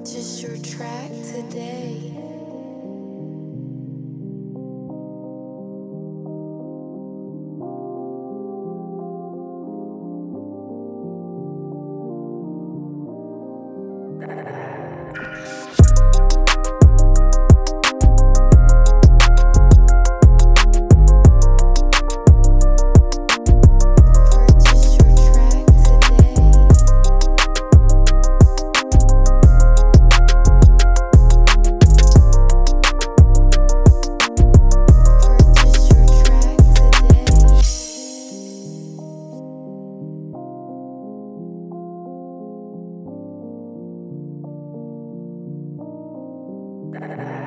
purchase your track today. Bye.